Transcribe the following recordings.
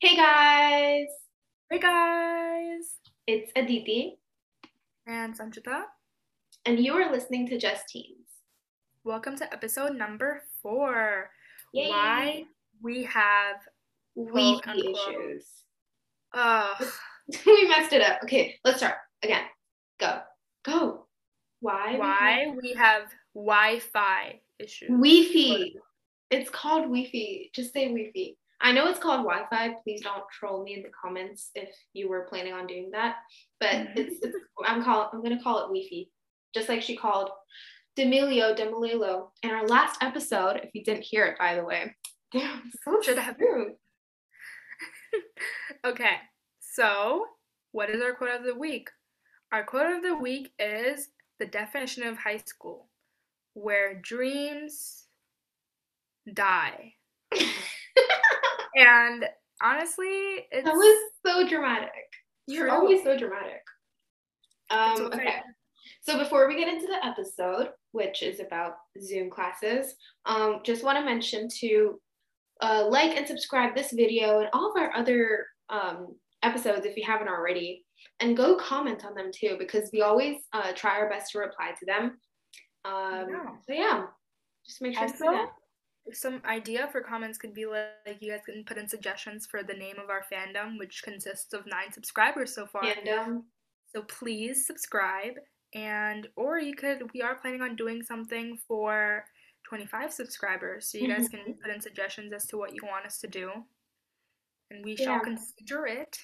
Hey guys, Hey guys! it's Aditi, And Sanchita, and you are listening to Just Teens. welcome to episode number four. Yay. Why we have quote, issues. Ugh. we messed it up. Okay, let's start again. Go, go. Why? we why we have Wi-Fi issues. have- Weefy. It's called Weefy. Just say Weefy. I know it's called Wi-Fi. Please don't troll me in the comments if you were planning on doing that. But Mhm. it's, it's I'm call I'm gonna call it Wi-Fi, just like she called Demilio Demilelo in our last episode. If you didn't hear it, by the way, damn, so Should have. Okay, so what is our quote of the week? Our quote of the week is the definition of high school, where dreams die. And honestly, it's That was so dramatic. You're True. always so dramatic. Um, okay. So before we get into the episode, which is about Zoom classes, um, just want to mention to uh, like and subscribe this video and all of our other um, episodes if you haven't already, and go comment on them too because we always uh, try our best to reply to them. Um, Yeah. So yeah, just make sure to do that. Some idea for comments could be like, like you guys can put in suggestions for the name of our fandom, which consists of nine subscribers so far. And um, So please subscribe, and or you could. We are planning on doing something for 25 subscribers, so you guys can Mm-hmm. put in suggestions as to what you want us to do, and we shall consider it.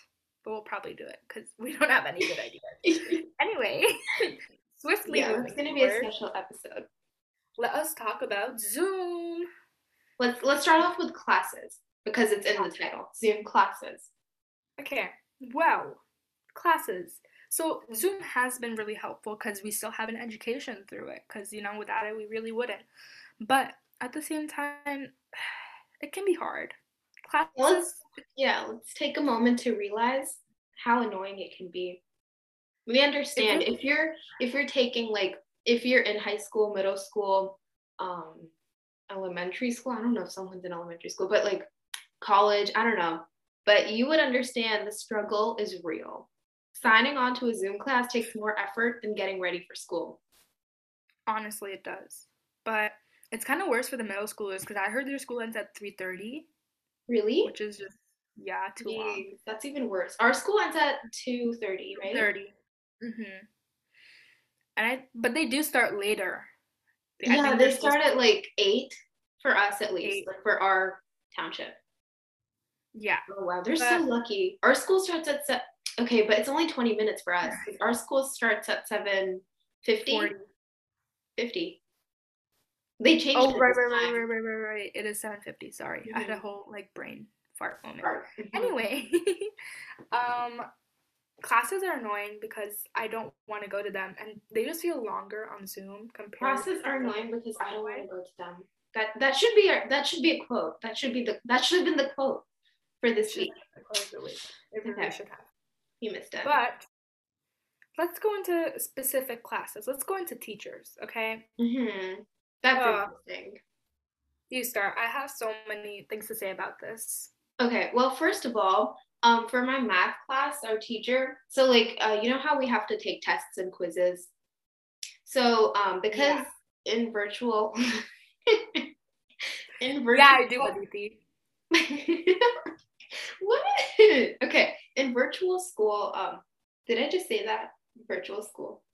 But we'll probably do it because we don't have any good ideas. Anyway, swiftly yeah, it's gonna be a special episode. let us talk about Zoom. Let's let's start off with classes because it's in the title. Zoom classes. Okay, well, classes. So Zoom has been really helpful because we still have an education through it. Because you know, without it, we really wouldn't. But at the same time, it can be hard. Classes. Let's yeah, let's take a moment to realize how annoying it can be. We understand really- if you're if you're taking like if you're in high school, middle school, um, elementary school. I don't know if someone's in elementary school, but like college, I don't know. But you would understand the struggle is real. Signing on to a Zoom class takes more effort than getting ready for school. Honestly, it does. But it's kind of worse for the middle schoolers because I heard their school ends at three thirty, Really? which is just yeah too long. That's even worse. Our school ends at 2:30, right? Thirty. Mhm. And I, but they do start later. I Yeah, they start at like eight for us at least, Eight. like for our township. Yeah. Oh wow, they're so lucky. Our school starts at se- okay, but it's only 20 minutes for us. Our school starts at 7:50. 40. 50. They changed Oh it right, right, right, right, right, right, right. It is seven fifty. Sorry, I had a Mhm. whole like brain fart moment. Right. Mhm. Anyway, um, classes are annoying because I don't want to go to them, and they just feel longer on Zoom compared. Classes are annoying because I don't want to go to them. That that should be our, that should be a quote. That should be the that should have been the quote for this week. have closed the week. It really Okay. should have. You missed it. But let's go into specific classes. Let's go into teachers. Okay, hmm That's Uh, interesting. you start. I have so many things to say about this. Okay, well, first of all, um, for my math class, our teacher, so like, uh, you know how we have to take tests and quizzes. So, um, because in virtual, in virtual, Yeah, I do, Aditi. what? Okay, in virtual school, um, did I just say that? Virtual school.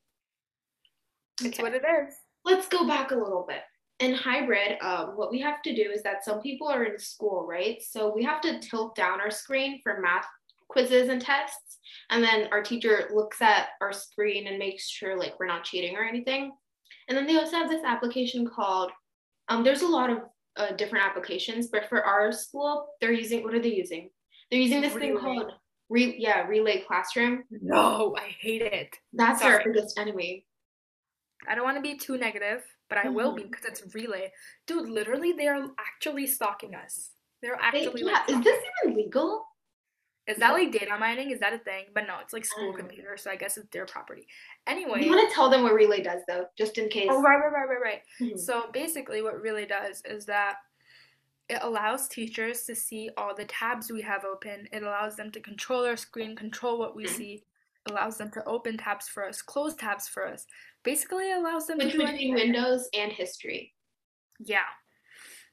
It's Okay. what it is. let's go back a little bit. In hybrid, um, what we have to do is that some people are in school, right? So we have to tilt down our screen for math quizzes and tests. And then our teacher looks at our screen and makes sure like we're not cheating or anything. And then they also have this application called, um, there's a lot of uh, different applications, but for our school, they're using, what are they using? They're using this thing called, Re- yeah, Relay Classroom. No, I hate it. That's our Sorry. biggest enemy. I don't want to be too negative, but I will be Mhm. because it's relay. Dude, literally, they are actually stalking us. They're They- actually yeah, like, is this even legal? is that like data mining? Is that a thing? But no, it's like school computer, so I guess it's their property. Anyway, You want to tell them what Relay does, though, just in case. oh right, right, right, right, right. Mhm. So basically, what relay does is that it allows teachers to see all the tabs we have open. It allows them to control our screen, control what we mm-hmm. see. It allows them to open tabs for us, close tabs for us. Basically, allows them Which to do between Windows and history. Yeah,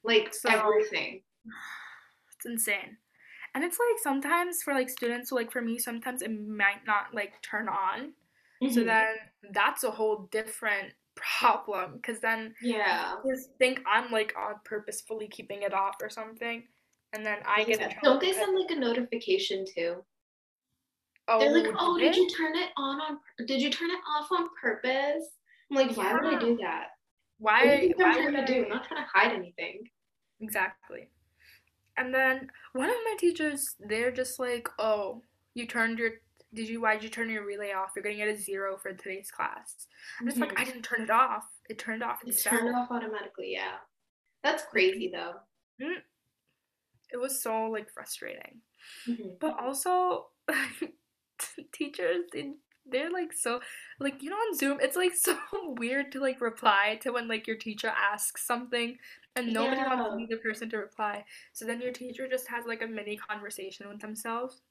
like so, everything. It's insane. And it's like sometimes for like students, like for me, sometimes it might not like turn on. Mm-hmm. So then that's a whole different problem because then yeah just think i'm like on purposefully keeping it off or something and then i get yeah. don't they send like a notification too oh they're like oh did, you turn it on on did you turn it off on purpose i'm like why yeah. would i do that why what do you why I'm trying to do i'm not trying to hide anything exactly and then one of my teachers they're just like oh you turned your did you why did you turn your relay off? You're gonna get a zero for today's class. I'm just mm-hmm. like, I didn't turn it off. It turned off. It turned off automatically, yeah. That's crazy though. Mm-hmm. It was so like frustrating. Mm-hmm. But also teachers they, they're like so like you know on Zoom it's like so weird to like reply to when like your teacher asks something and nobody yeah. wants to be the person to reply. So then your teacher just has like a mini conversation with themselves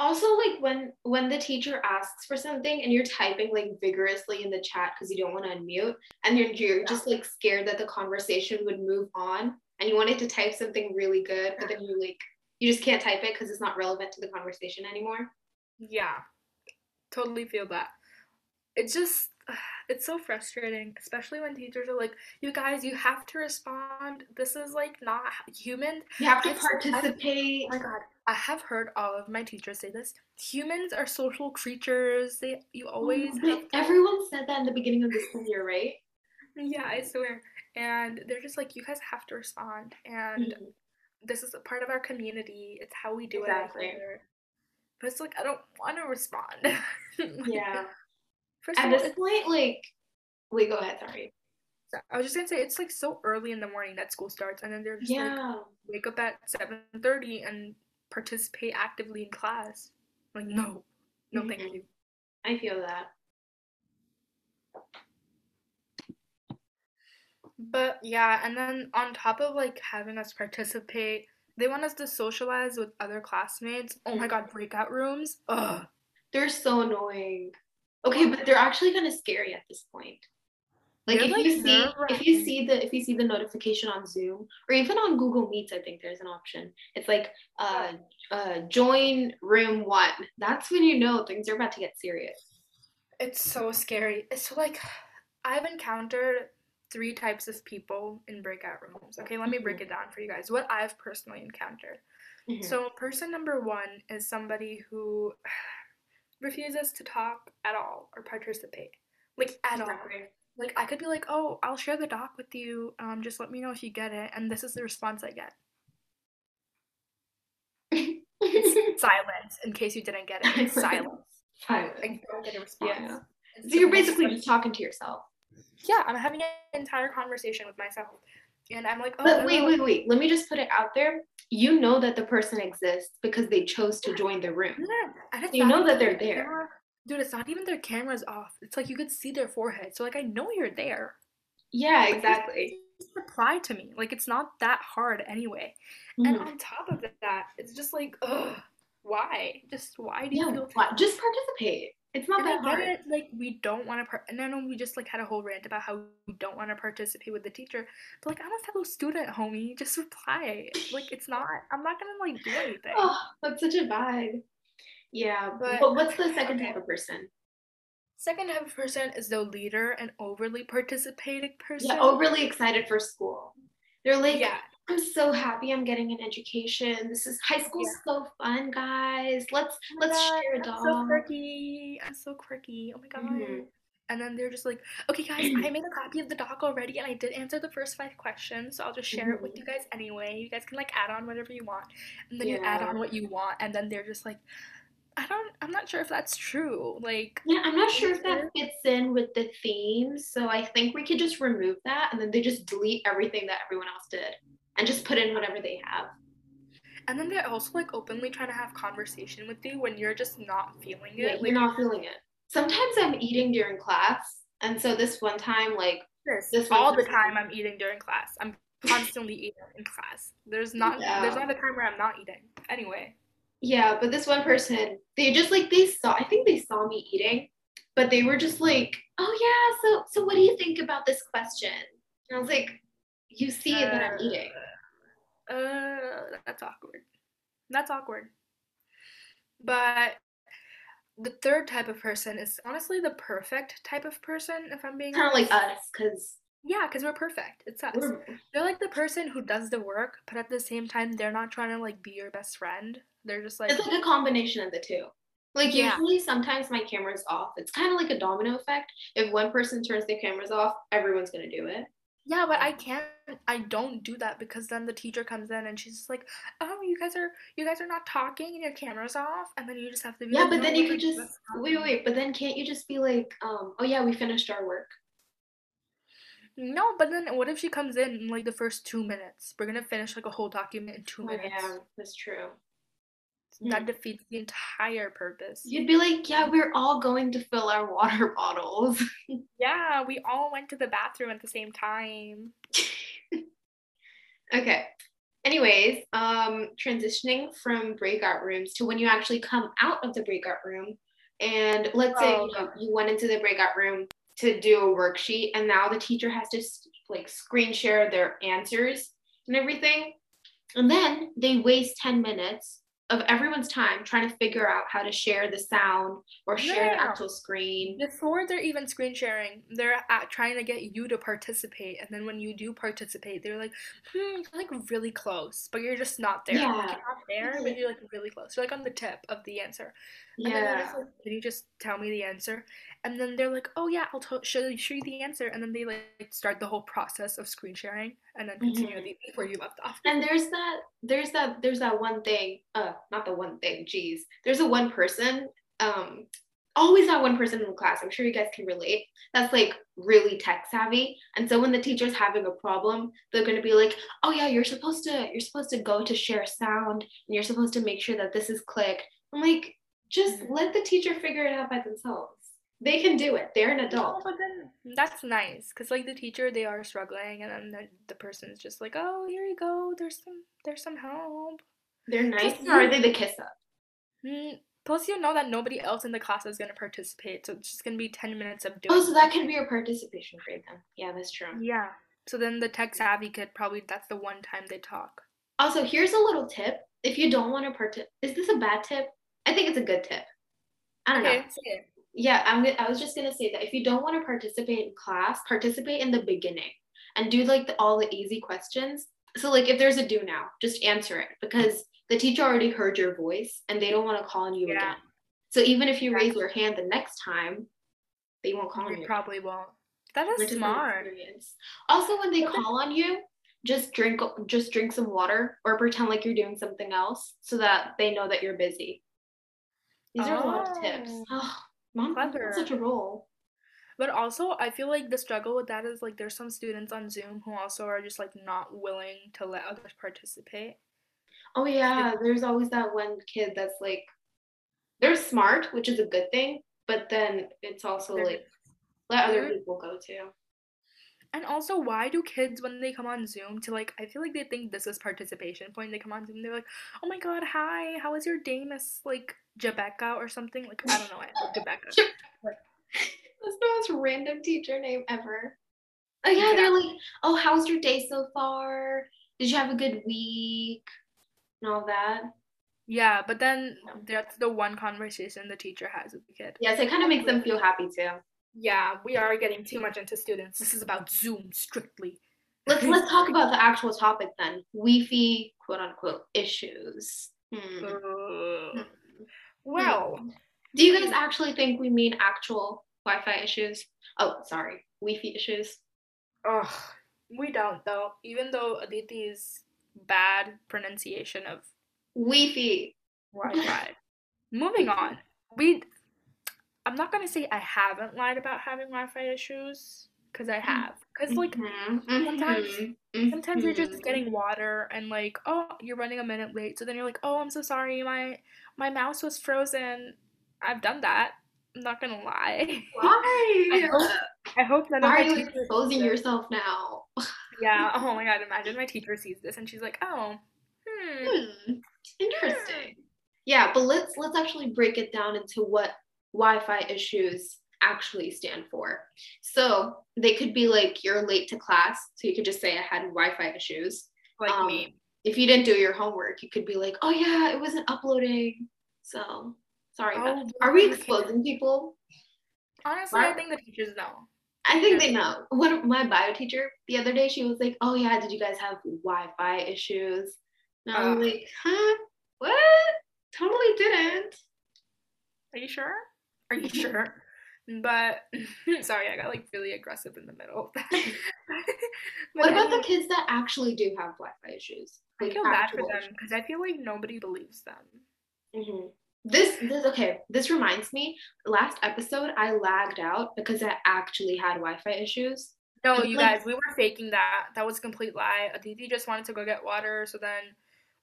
also like when when the teacher asks for something and you're typing like vigorously in the chat because you don't want to unmute and you're, you're just like scared that the conversation would move on and you wanted to type something really good but then you like you just can't type it because it's not relevant to the conversation anymore yeah totally feel that it's just it's so frustrating, especially when teachers are like, "You guys, you have to respond. This is like not human. You have to participate." oh my god, I have heard all of my teachers say this. Humans are social creatures. They, you always. Oh, everyone said that in the beginning of this year, right? Yeah, I swear. And they're just like, "You guys have to respond," and mm-hmm. this is a part of our community. It's how we do exactly. it. But it's like I don't want to respond. yeah. First At this point, like, wait, go ahead. Sorry. I was just gonna say it's like so early in the morning that school starts, and then they're just yeah. like wake up at seven thirty and participate actively in class. Like no, no, mm-hmm. thank you. I feel that. But yeah, and then on top of like having us participate, they want us to socialize with other classmates. Oh my god, breakout rooms. Ugh. They're so annoying. Okay, but they're actually kind of scary at this point. Like they're if like you see if you see the if you see the notification on Zoom or even on Google Meets, I think there's an option. It's like uh uh join room one. That's when you know things are about to get serious. It's so scary. It's so like I've encountered three types of people in breakout rooms. Okay, let me break mm-hmm. it down for you guys. What I've personally encountered. Mm-hmm. So person number one is somebody who refuses to talk at all or participate. Like at all. Like I could be like, "Oh, I'll share the doc with you. Um, just let me know if you get it." And this is the response I get. silence. In case you didn't get it, it's silence. Silence. I don't get a response. Yeah. So you're basically just talking to yourself. Yeah, I'm having an entire conversation with myself. And I'm like, oh, but wait, wait, wait. Let me just put it out there. You know that the person exists because they chose to join the room. Yeah, you know that they're there. Camera. Dude, it's not even their cameras off. It's like you could see their forehead. So like I know you're there. Yeah, exactly. Just reply to me. Like it's not that hard anyway. Mm-hmm. And on top of that, it's just like, ugh, why? Just why do you yeah, feel? Why? Just participate. It's not and that I hard. It, like we don't want to, par- and I know we just like had a whole rant about how we don't want to participate with the teacher, but like I'm a fellow student, homie. Just reply. Like it's not. I'm not gonna like do anything. Oh, that's such a vibe. Yeah, but, but what's the second okay. type of person? Second type of person is the leader and overly participating person. Yeah, overly excited for school. They're like, yeah. I'm so happy I'm getting an education. This is high school yeah. so fun, guys. Let's oh let's God, share a dog. I'm so quirky. I'm so quirky. Oh my god. Mm-hmm. And then they're just like, okay, guys, I made a copy of the doc already, and I did answer the first five questions, so I'll just share mm-hmm. it with you mm-hmm. guys anyway. You guys can like add on whatever you want, and then yeah. you add on what you want, and then they're just like, I don't. I'm not sure if that's true. Like, yeah, I'm not sure if that fits in with the theme. So I think we could just remove that, and then they just delete everything that everyone else did and just put in whatever they have. And then they're also like openly trying to have conversation with you when you're just not feeling it. Yeah, like, you're not feeling it. Sometimes I'm eating during class, and so this one time, like this, this all the time, I'm eating during class. I'm constantly eating in class. There's not Yeah. there's not a time where I'm not eating. Anyway. Yeah, but this one person, they just like they saw I think they saw me eating, but they were just like, "Oh yeah, so so what do you think about this question?" And I was like, "You see that I'm uh, eating." Uh, that's awkward. That's awkward. But the third type of person is honestly the perfect type of person, if I'm being Kind of like us cuz Yeah, because we're perfect. It's us. we're They're like the person who does the work, but at the same time, they're not trying to like be your best friend. They're just like, it's like a combination of the two. Like Yeah. usually sometimes my camera's off. It's kind of like a domino effect. If one person turns their cameras off, everyone's going to do it. Yeah, but I can't. I don't do that because then the teacher comes in and she's just like, oh, you guys are you guys are not talking and your camera's off, and then you just have to be Yeah, like, but "No, then you could just wait, wait, wait, but then can't you just be like, um, oh yeah, we finished our work. No, but then what if she comes in in like the first two minutes? We're gonna finish like a whole document in two Oh minutes. yeah, that's true. That Hmm. defeats the entire purpose. You'd be like, yeah, we're all going to fill our water bottles. Yeah, we all went to the bathroom at the same time. okay. Anyways, um, transitioning from breakout rooms to when you actually come out of the breakout room, and let's say Oh, you, know, you went into the breakout room to do a worksheet, and now the teacher has to like screen share their answers and everything, and then they waste ten minutes of everyone's time trying to figure out how to share the sound or share the actual screen. Before they're even screen sharing, they're trying to get you to participate, and then when you do participate, they're like, "Hmm, you're like really close, but you're just not there. Like, Yeah. you're not there, but you're like really close. You're like on the tip of the answer." And then Yeah. like, "Can you just tell me the answer?" And then they're like, "Oh yeah, I'll to- show you show you the answer." And then they like start the whole process of screen sharing, and then continue Mhm. the where you left off. And there's that, there's that, there's that one thing, uh, not the one thing, geez. There's a one person, um, always that one person in the class, I'm sure you guys can relate, that's like really tech savvy. And so when the teacher's having a problem, they're gonna be like, oh yeah, you're supposed to, you're supposed to go to share sound and you're supposed to make sure that this is clicked. I'm like, just Mhm. let the teacher figure it out by themselves. They can do it. They're an No, adult. but then that's nice because like the teacher they are struggling and then the, the person's just like oh here you go there's some there's some help They're nice. Just Or are they the kiss up? mm, plus you know that nobody else in the class is going to participate so it's just going to be 10 minutes of doing Oh, so that can be your participation grade then. Yeah, that's true. yeah so then the tech savvy kid probably that's the one time they talk Also, here's a little tip. If you don't want to participate, is this a bad tip? I think it's a good tip. I don't know. okay it. Yeah, I'm. I was just gonna say that if you don't want to participate in class, participate in the beginning and do like the, all the easy questions. So like if there's a do now, just answer it because the teacher already heard your voice and they don't want to call on you Yeah. again. So even if you raise your hand the next time, they won't call on you probably won't That is Which is is smart experience. Also, when they call on you, just drink just drink some water or pretend like you're doing something else so that they know that you're busy. These are a lot of tips. Oh. Mom, Clever. such a role But also, I feel like the struggle with that is like there's some students on Zoom who also are just like not willing to let others participate. Oh yeah, there's always that one kid that's like, they're smart, which is a good thing, but then it's also They're- like let other mhm. people go too. And also, why do kids when they come on Zoom to like? I feel like they think this is participation point. They come on Zoom, they're like, "Oh my God, hi, how was your day, Miss like Jebecca or something?" Like I don't know, I Jebecca. That's the most random teacher name ever. Oh yeah, they're like, oh, how's your day so far? Did you have a good week? And all that. Yeah, but then that's the one conversation the teacher has with the kid. Yes, it kind of makes them feel happy too. Yeah, we are getting too much into students. This is about Zoom strictly. Let's let's talk about the actual topic then. Wi-Fi quote unquote issues. Hmm. Uh, well, Do you guys actually think we mean actual Wi-Fi issues? Oh, sorry, Wi-Fi issues. ugh, we don't though. Even though Aditi's bad pronunciation of Wi-Fi. Wi-Fi. Moving on, we. I'm not gonna say I haven't lied about having Wi-Fi issues because I have. Because like Mhm, sometimes- mhm, sometimes you're just mhm. getting water and like oh you're running a minute late, so then you're like oh I'm so sorry my my mouse was frozen. I've done that. I'm not gonna lie. Why? I hope- I hope none Why of are you exposing that. yourself now? yeah. Oh my god. Imagine my teacher sees this and she's like, oh, hmm. Hmm, interesting. Yeah, but let's let's actually break it down into what Wi-Fi issues actually stand for. So they could be like you're late to class, so you could just say I had Wi-Fi issues. Like Um, me. If you didn't do your homework, you could be like, oh yeah, it wasn't uploading. So sorry. about Oh, that. Are we exposing people? Honestly, I think the teachers know. I think they know. One of my bio teacher the other day, she was like, "Oh yeah, did you guys have Wi-Fi issues?" And I was Uh. like, "Huh? What? Totally didn't." Are you sure? Are you sure? But sorry, I got like really aggressive in the middle of that. What about the kids that actually do have Wi-Fi issues? I feel bad for them because I feel like nobody believes them. Mhm. This this okay. This reminds me. Last episode, I lagged out because I actually had Wi-Fi issues. No, you like- guys, we were faking that. That was a complete lie. Aditi just wanted to go get water, so then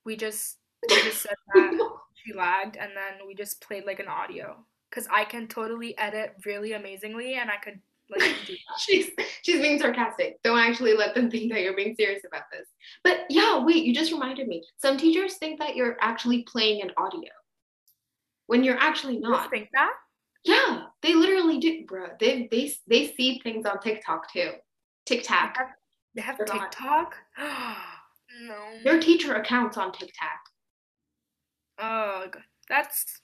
we just we just said that she lagged, and then we just played like an audio. Cause I can totally edit really amazingly, and I could like do that. she's she's being sarcastic. Don't actually let them think that you're being serious about this. But yeah, wait, you just reminded me. Some teachers think that you're actually playing an audio when you're actually not. You think that? Yeah, they literally do, bro. They they they see things on TikTok too. TikTok. They have They're not. TikTok? no. Their teacher accounts on TikTok. Ugh, that's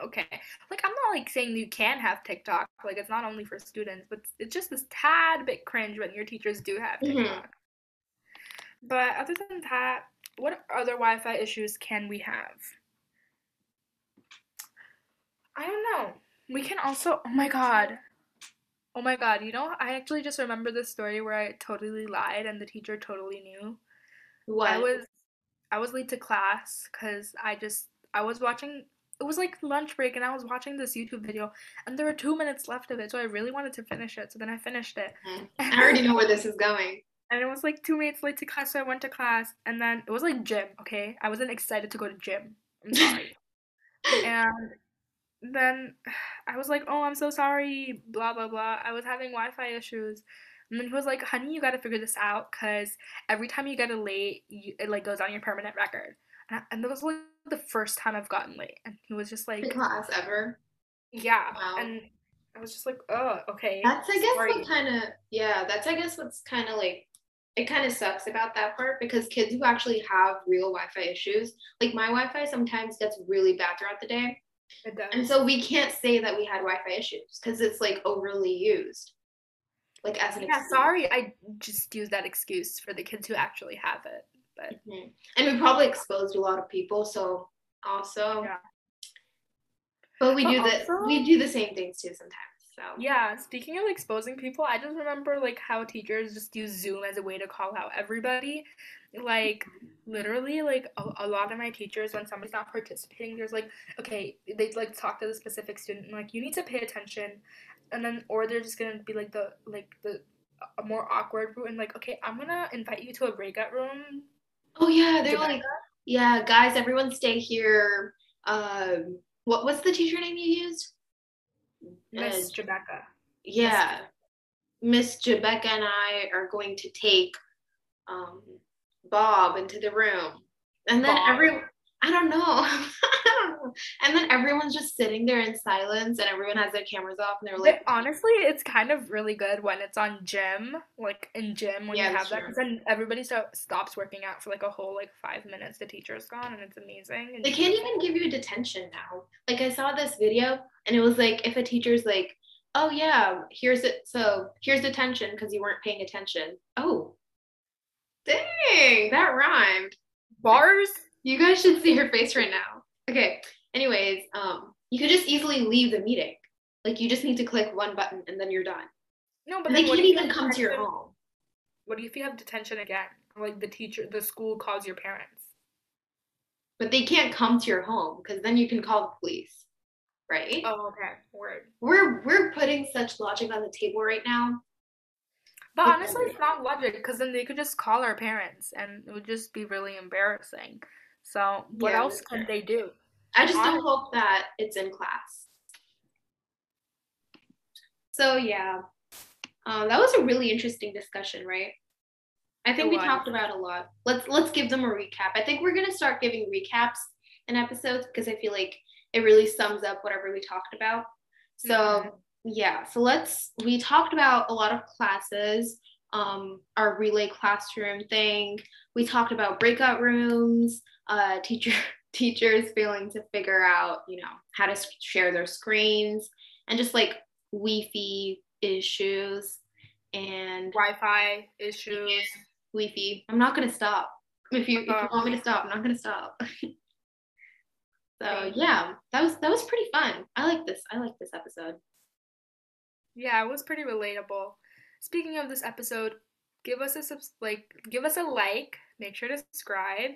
okay. Like I'm not like saying you can have TikTok. Like it's not only for students, but it's just this tad bit cringe when your teachers do have Mhm. TikTok. But other than that, what other Wi-Fi issues can we have? I don't know. We can also. Oh my god. Oh my god. You know, I actually just remember this story where I totally lied and the teacher totally knew. What? I was I was late to class because I just I was watching it was like lunch break and I was watching this YouTube video and there were two minutes left of it so I really wanted to finish it so then I finished it Mhm. I already know where this is going. and it was like two minutes late to class so I went to class and then it was like gym okay I wasn't excited to go to gym I'm sorry and then I was like oh I'm so sorry blah blah blah I was having Wi-Fi issues and then he was like honey you got to figure this out because every time you get a late, you, it like goes on your permanent record. And, I, and that was like the first time I've gotten late. And he was just The like, class ever. yeah. Wow. And I was just like, oh, okay. That's I guess sorry." what kind of yeah. That's I guess what's kind of like it kind of sucks about that part because kids who actually have real Wi-Fi issues, like my Wi-Fi sometimes gets really bad throughout the day, It does. and so we can't say that we had Wi-Fi issues because it's like overly used, like as an yeah, excuse. sorry. I just use that excuse for the kids who actually have it. But Mhm. And we probably exposed a lot of people, so also. Yeah. But we But do the we do the same things too sometimes. So yeah, speaking of exposing people, I just remember like how teachers just use Zoom as a way to call out everybody. Like literally like a, a lot of my teachers when somebody's not participating there's like okay they like talk to the specific student and like you need to pay attention and then or they're just gonna be like the like the a more awkward route and like okay i'm gonna invite you to a breakout room Oh yeah, they're Rebecca? like, yeah, guys, everyone stay here. Um, what what's the teacher name you used? miss Uh, Rebecca. yeah, Miss Jebecca and I are going to take um Bob into the room, and then Bob? every I don't know, I don't know, and then everyone's just sitting there in silence, and everyone has their cameras off, and they're But like, honestly, it's kind of really good when it's on gym, like in gym when Yeah, you have that, because then everybody sto- stops working out for like a whole like five minutes. The teacher's gone, and it's amazing. and They can't even give you a detention now. Like I saw this video and it was like if a teacher's like, "Oh yeah, here's it. So here's detention because you weren't paying attention." Oh, dang, that rhymed. bars. You guys should see her face right now. Okay. Anyways, um, you could just easily leave the meeting. Like you just need to click one button and then you're done. No, but they can't even come to your home. What if you have detention again? Like the teacher, the school calls your parents. But they can't come to your home because then you can call the police, right? Oh, okay. Word. We're we're putting such logic on the table right now. But honestly, it's not logic because then they could just call our parents, and it would just be really embarrassing. So what Yeah, else could they do? I just don't hope that it's in class. So yeah, um, that was a really interesting discussion, right? I think we talked about a lot. Let's let's give them a recap. I think we're gonna start giving recaps in episodes because I feel like it really sums up whatever we talked about. So Mhm. yeah, so let's we talked about a lot of classes, um, our relay classroom thing. We talked about breakout rooms, uh, teacher teachers failing to figure out, you know, how to share their screens, and just like Wi-Fi issues and Wi-Fi issues. Wi-Fi. I'm not gonna stop. If you, if you Uh-huh. want me to stop, I'm not gonna stop. so yeah, that was that was pretty fun. I like this. I like this episode. Yeah, it was pretty relatable. Speaking of this episode, give us a subs- like give us a like, make sure to subscribe,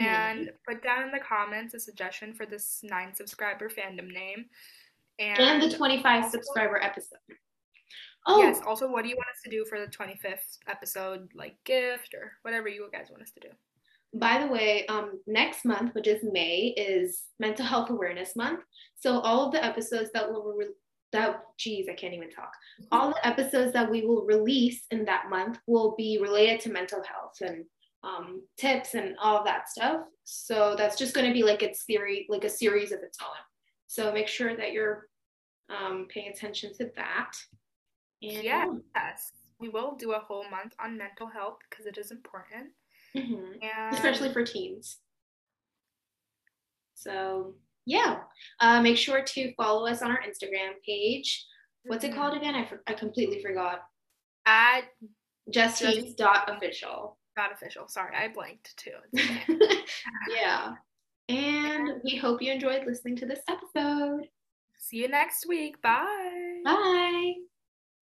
and put down in the comments a suggestion for this nine subscriber fandom name. And, and the 25 also- subscriber episode. Oh, Yes, also what do you want us to do for the 25th episode, like gift or whatever you guys want us to do? by the way, um, next month, which is May, is Mental Health Awareness Month. So all of the episodes that will re- that geez, I can't even talk. All the episodes that we will release in that month will be related to mental health and um, tips and all of that stuff. So that's just going to be like a series, like a series of its own. So make sure that you're um, paying attention to that. And Yes, we will do a whole month on mental health because it is important. Mhm. And especially for teens. So yeah, uh, make sure to follow us on our Instagram page. What's it Mhm. called again? I, for- I completely forgot. at Justines dot official. not official. Sorry, I blanked too. Okay. yeah, and we hope you enjoyed listening to this episode. See you next week. Bye. Bye.